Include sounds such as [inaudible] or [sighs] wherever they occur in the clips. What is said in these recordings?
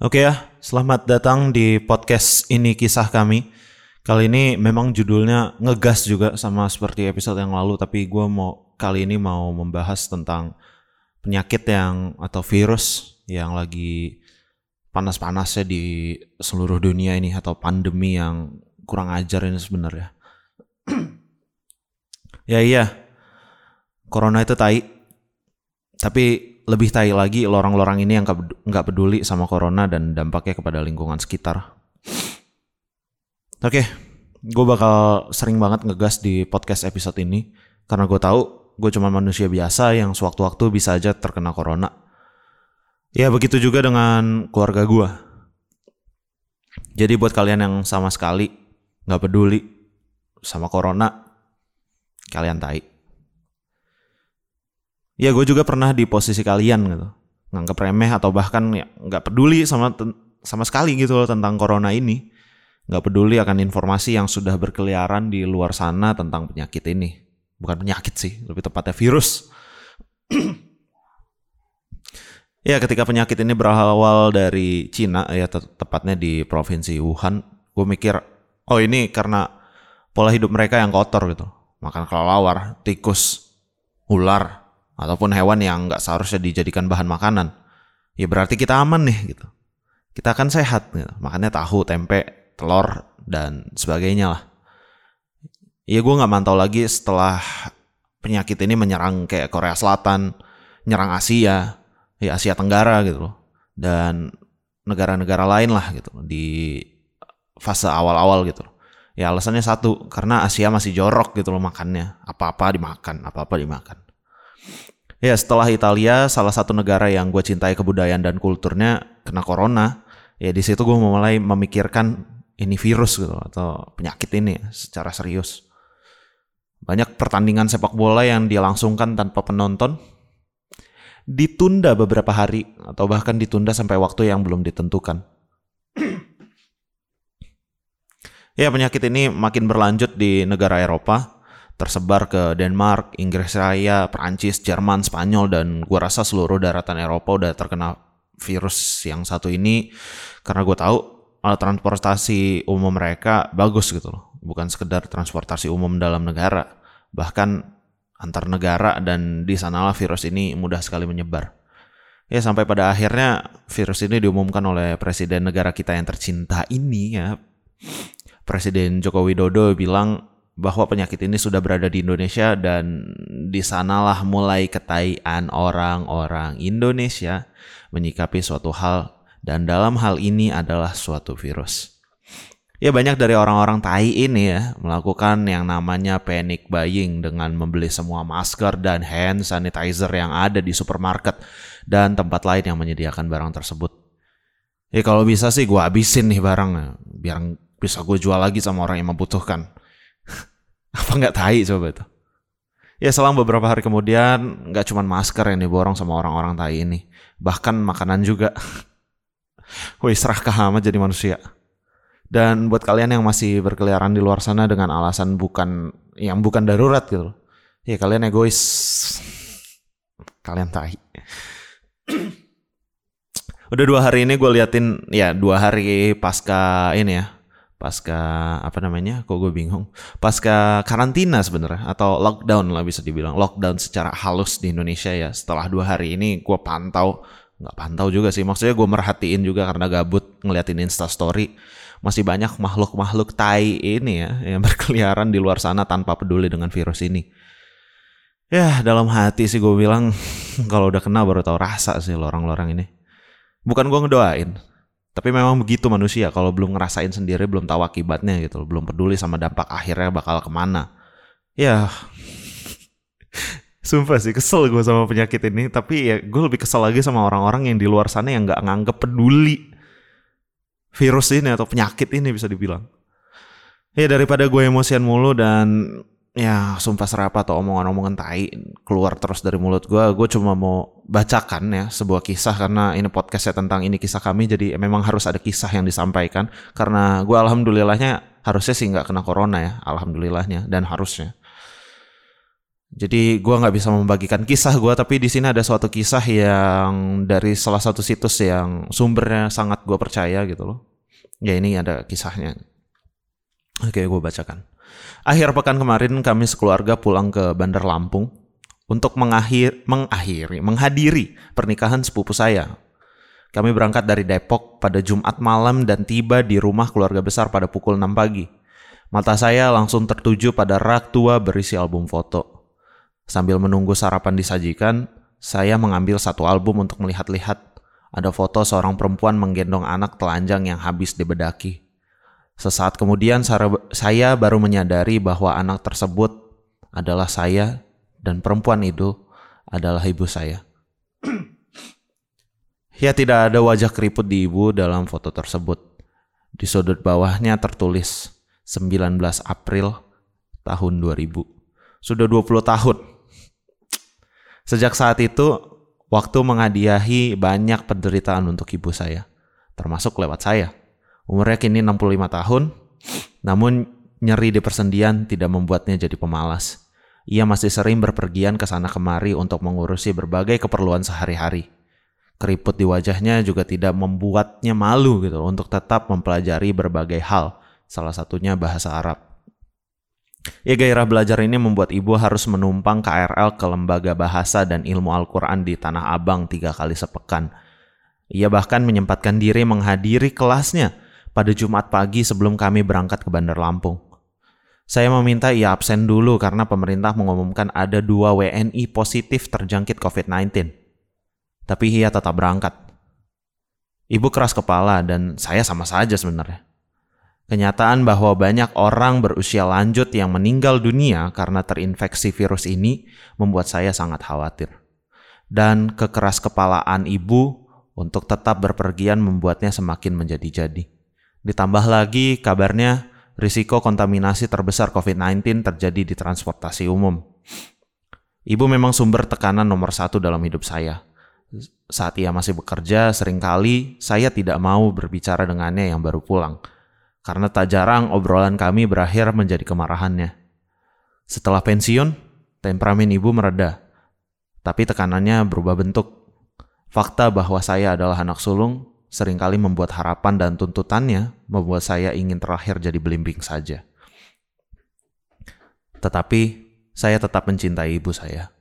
Oke ya, selamat datang di podcast ini kisah kami. Kali ini memang judulnya ngegas juga sama seperti episode yang lalu, tapi gue mau kali ini mau membahas tentang penyakit yang atau virus yang lagi panas-panasnya di seluruh dunia ini atau pandemi yang kurang ajar ini sebenarnya. [clears throat] ya iya, corona itu tai, tapi lebih tai lagi lorong-lorong ini yang nggak peduli sama corona dan dampaknya kepada lingkungan sekitar. Oke, gue bakal sering banget ngegas di podcast episode ini karena gue tahu gue cuma manusia biasa yang sewaktu-waktu bisa aja terkena corona. Ya begitu juga dengan keluarga gue. Jadi buat kalian yang sama sekali nggak peduli sama corona, kalian tai. Ya gue juga pernah di posisi kalian gitu, nganggap remeh atau bahkan ya nggak peduli sama sama sekali gitu loh tentang corona ini nggak peduli akan informasi yang sudah berkeliaran di luar sana tentang penyakit ini. Bukan penyakit sih, lebih tepatnya virus. [clears throat] ya, ketika penyakit ini berawal dari Cina, ya te tepatnya di provinsi Wuhan, gue mikir, oh ini karena pola hidup mereka yang kotor gitu. Makan kelelawar, tikus, ular, ataupun hewan yang nggak seharusnya dijadikan bahan makanan. Ya berarti kita aman nih gitu. Kita akan sehat gitu. Makannya tahu, tempe, telur dan sebagainya lah. Ya gue nggak mantau lagi setelah penyakit ini menyerang kayak Korea Selatan, nyerang Asia, ya Asia Tenggara gitu loh, dan negara-negara lain lah gitu di fase awal-awal gitu loh. Ya alasannya satu, karena Asia masih jorok gitu loh makannya, apa-apa dimakan, apa-apa dimakan. Ya setelah Italia, salah satu negara yang gue cintai kebudayaan dan kulturnya kena corona, ya di situ gue mulai memikirkan ini virus gitu atau penyakit ini secara serius. Banyak pertandingan sepak bola yang dilangsungkan tanpa penonton ditunda beberapa hari atau bahkan ditunda sampai waktu yang belum ditentukan. ya, penyakit ini makin berlanjut di negara Eropa, tersebar ke Denmark, Inggris Raya, Prancis, Jerman, Spanyol dan gua rasa seluruh daratan Eropa udah terkena virus yang satu ini karena gue tahu alat transportasi umum mereka bagus gitu loh. Bukan sekedar transportasi umum dalam negara, bahkan antar negara dan di sanalah virus ini mudah sekali menyebar. Ya sampai pada akhirnya virus ini diumumkan oleh presiden negara kita yang tercinta ini ya. Presiden Joko Widodo bilang bahwa penyakit ini sudah berada di Indonesia dan di sanalah mulai ketaian orang-orang Indonesia menyikapi suatu hal dan dalam hal ini adalah suatu virus. Ya banyak dari orang-orang tai ini ya melakukan yang namanya panic buying dengan membeli semua masker dan hand sanitizer yang ada di supermarket dan tempat lain yang menyediakan barang tersebut. Ya kalau bisa sih gue habisin nih barang biar bisa gue jual lagi sama orang yang membutuhkan. Apa nggak tai coba itu? Ya selang beberapa hari kemudian nggak cuma masker yang diborong sama orang-orang tai ini, bahkan makanan juga. [laughs] Wih, serakah amat jadi manusia. Dan buat kalian yang masih berkeliaran di luar sana dengan alasan bukan yang bukan darurat gitu. Ya kalian egois. Kalian tahi. [clears throat] Udah dua hari ini gue liatin ya dua hari pasca ini ya pasca apa namanya kok gue bingung. Pasca karantina sebenarnya atau lockdown lah bisa dibilang. Lockdown secara halus di Indonesia ya. Setelah dua hari ini gue pantau. Nggak pantau juga sih. Maksudnya gue merhatiin juga karena gabut ngeliatin insta story. Masih banyak makhluk-makhluk tai ini ya yang [laughs] berkeliaran di luar sana tanpa peduli dengan virus ini. Ya dalam hati sih gue bilang [laughs] kalau udah kena baru tahu rasa sih lorong-lorong ini. Bukan gue ngedoain tapi memang begitu manusia kalau belum ngerasain sendiri belum tahu akibatnya gitu belum peduli sama dampak akhirnya bakal ke mana. Ya [laughs] Sumpah sih kesel gue sama penyakit ini. Tapi ya gue lebih kesel lagi sama orang-orang yang di luar sana yang gak nganggep peduli Virus ini atau penyakit ini bisa dibilang. Ya daripada gue emosian mulu dan ya sumpah serapa atau omongan-omongan tai keluar terus dari mulut gue gue cuma mau bacakan ya sebuah kisah karena ini podcastnya tentang ini kisah kami jadi memang harus ada kisah yang disampaikan karena gue alhamdulillahnya harusnya sih nggak kena corona ya alhamdulillahnya dan harusnya Jadi gue nggak bisa membagikan kisah gue, tapi di sini ada suatu kisah yang dari salah satu situs yang sumbernya sangat gue percaya gitu loh. Ya ini ada kisahnya. Oke, gue bacakan. Akhir pekan kemarin kami sekeluarga pulang ke Bandar Lampung untuk mengakhir, mengakhiri, menghadiri pernikahan sepupu saya. Kami berangkat dari Depok pada Jumat malam dan tiba di rumah keluarga besar pada pukul 6 pagi. Mata saya langsung tertuju pada rak tua berisi album foto. Sambil menunggu sarapan disajikan, saya mengambil satu album untuk melihat-lihat. Ada foto seorang perempuan menggendong anak telanjang yang habis dibedaki. Sesaat kemudian saya baru menyadari bahwa anak tersebut adalah saya dan perempuan itu adalah ibu saya. [clears throat] ya tidak ada wajah keriput di ibu dalam foto tersebut. Di sudut bawahnya tertulis 19 April tahun 2000. Sudah 20 tahun Sejak saat itu, waktu menghadiahi banyak penderitaan untuk ibu saya, termasuk lewat saya. Umurnya kini 65 tahun, namun nyeri di persendian tidak membuatnya jadi pemalas. Ia masih sering berpergian ke sana kemari untuk mengurusi berbagai keperluan sehari-hari. Keriput di wajahnya juga tidak membuatnya malu gitu untuk tetap mempelajari berbagai hal, salah satunya bahasa Arab. Ya gairah belajar ini membuat ibu harus menumpang KRL ke lembaga bahasa dan ilmu Al-Quran di Tanah Abang tiga kali sepekan. Ia bahkan menyempatkan diri menghadiri kelasnya pada Jumat pagi sebelum kami berangkat ke Bandar Lampung. Saya meminta ia absen dulu karena pemerintah mengumumkan ada dua WNI positif terjangkit COVID-19. Tapi ia tetap berangkat. Ibu keras kepala dan saya sama saja sebenarnya. Kenyataan bahwa banyak orang berusia lanjut yang meninggal dunia karena terinfeksi virus ini membuat saya sangat khawatir. Dan kekeras kepalaan ibu untuk tetap berpergian membuatnya semakin menjadi-jadi. Ditambah lagi kabarnya risiko kontaminasi terbesar COVID-19 terjadi di transportasi umum. Ibu memang sumber tekanan nomor satu dalam hidup saya. Saat ia masih bekerja, sering kali saya tidak mau berbicara dengannya yang baru pulang karena tak jarang obrolan kami berakhir menjadi kemarahannya. Setelah pensiun, temperamen ibu mereda, tapi tekanannya berubah bentuk. Fakta bahwa saya adalah anak sulung sering kali membuat harapan dan tuntutannya membuat saya ingin terakhir jadi belimbing saja. Tetapi saya tetap mencintai ibu saya.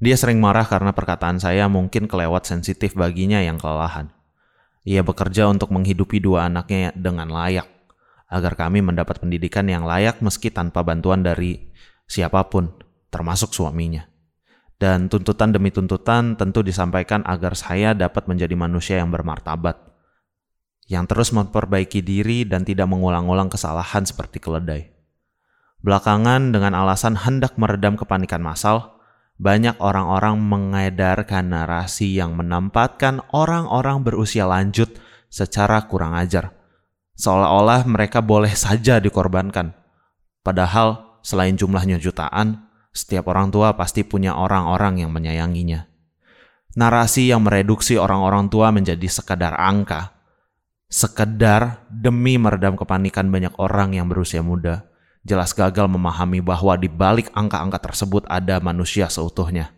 Dia sering marah karena perkataan saya mungkin kelewat sensitif baginya yang kelelahan. Ia bekerja untuk menghidupi dua anaknya dengan layak, agar kami mendapat pendidikan yang layak meski tanpa bantuan dari siapa pun, termasuk suaminya. Dan tuntutan demi tuntutan tentu disampaikan agar saya dapat menjadi manusia yang bermartabat, yang terus memperbaiki diri dan tidak mengulang-ulang kesalahan seperti keledai. Belakangan dengan alasan hendak meredam kepanikan massal, banyak orang-orang mengedarkan narasi yang menempatkan orang-orang berusia lanjut secara kurang ajar. Seolah-olah mereka boleh saja dikorbankan. Padahal selain jumlahnya jutaan, setiap orang tua pasti punya orang-orang yang menyayanginya. Narasi yang mereduksi orang-orang tua menjadi sekadar angka, sekedar demi meredam kepanikan banyak orang yang berusia muda jelas gagal memahami bahwa di balik angka-angka tersebut ada manusia seutuhnya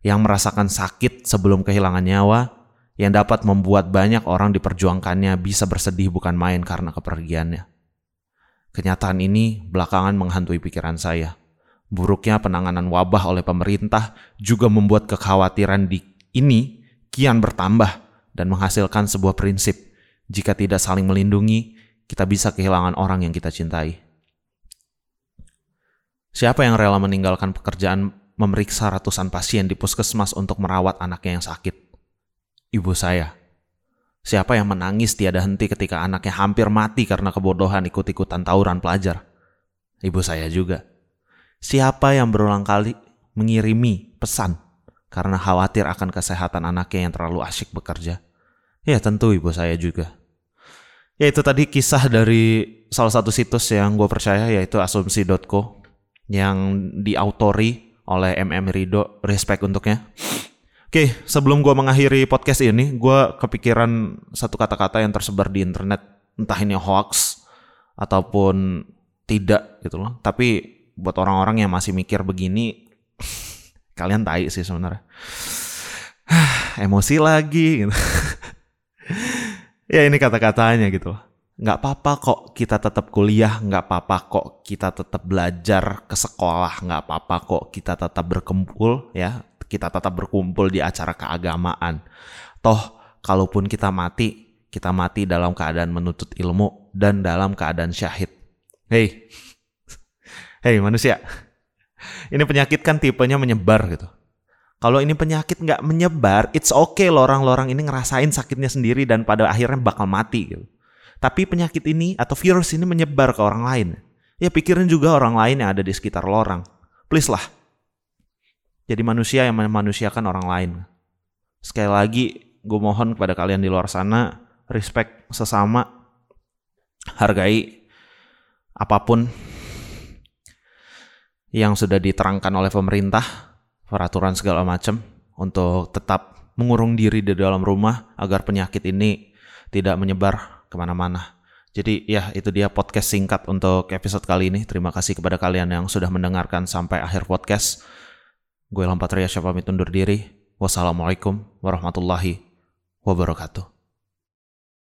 yang merasakan sakit sebelum kehilangan nyawa, yang dapat membuat banyak orang diperjuangkannya bisa bersedih bukan main karena kepergiannya. Kenyataan ini belakangan menghantui pikiran saya. Buruknya penanganan wabah oleh pemerintah juga membuat kekhawatiran di ini kian bertambah dan menghasilkan sebuah prinsip. Jika tidak saling melindungi, kita bisa kehilangan orang yang kita cintai. Siapa yang rela meninggalkan pekerjaan memeriksa ratusan pasien di puskesmas untuk merawat anaknya yang sakit? Ibu saya. Siapa yang menangis tiada henti ketika anaknya hampir mati karena kebodohan ikut-ikutan tawuran pelajar? Ibu saya juga. Siapa yang berulang kali mengirimi pesan karena khawatir akan kesehatan anaknya yang terlalu asyik bekerja? Ya tentu ibu saya juga. Ya itu tadi kisah dari salah satu situs yang gue percaya yaitu asumsi.co yang diautori oleh MM Rido. Respect untuknya. Oke, sebelum gue mengakhiri podcast ini, gue kepikiran satu kata-kata yang tersebar di internet. Entah ini hoax ataupun tidak gitu loh. Tapi buat orang-orang yang masih mikir begini, [laughs] kalian tai sih sebenarnya. [sighs] Emosi lagi gitu. [laughs] ya ini kata-katanya gitu. Nggak apa-apa kok kita tetap kuliah, nggak apa-apa kok kita tetap belajar ke sekolah, nggak apa-apa kok kita tetap berkumpul ya, kita tetap berkumpul di acara keagamaan. Toh kalaupun kita mati, kita mati dalam keadaan menuntut ilmu dan dalam keadaan syahid. Hei, hei manusia, ini penyakit kan tipenya menyebar gitu. Kalau ini penyakit nggak menyebar, it's okay loh orang-orang ini ngerasain sakitnya sendiri dan pada akhirnya bakal mati gitu. Tapi penyakit ini atau virus ini menyebar ke orang lain. Ya pikirin juga orang lain yang ada di sekitar lo orang. Please lah. Jadi manusia yang memanusiakan orang lain. Sekali lagi, gue mohon kepada kalian di luar sana, respect sesama, hargai apa pun yang sudah diterangkan oleh pemerintah, peraturan segala macam untuk tetap mengurung diri di dalam rumah agar penyakit ini tidak menyebar ke mana-mana. Jadi ya itu dia podcast singkat untuk episode kali ini. Terima kasih kepada kalian yang sudah mendengarkan sampai akhir podcast. Gue Lampat Ria pamit undur diri. Wassalamualaikum warahmatullahi wabarakatuh.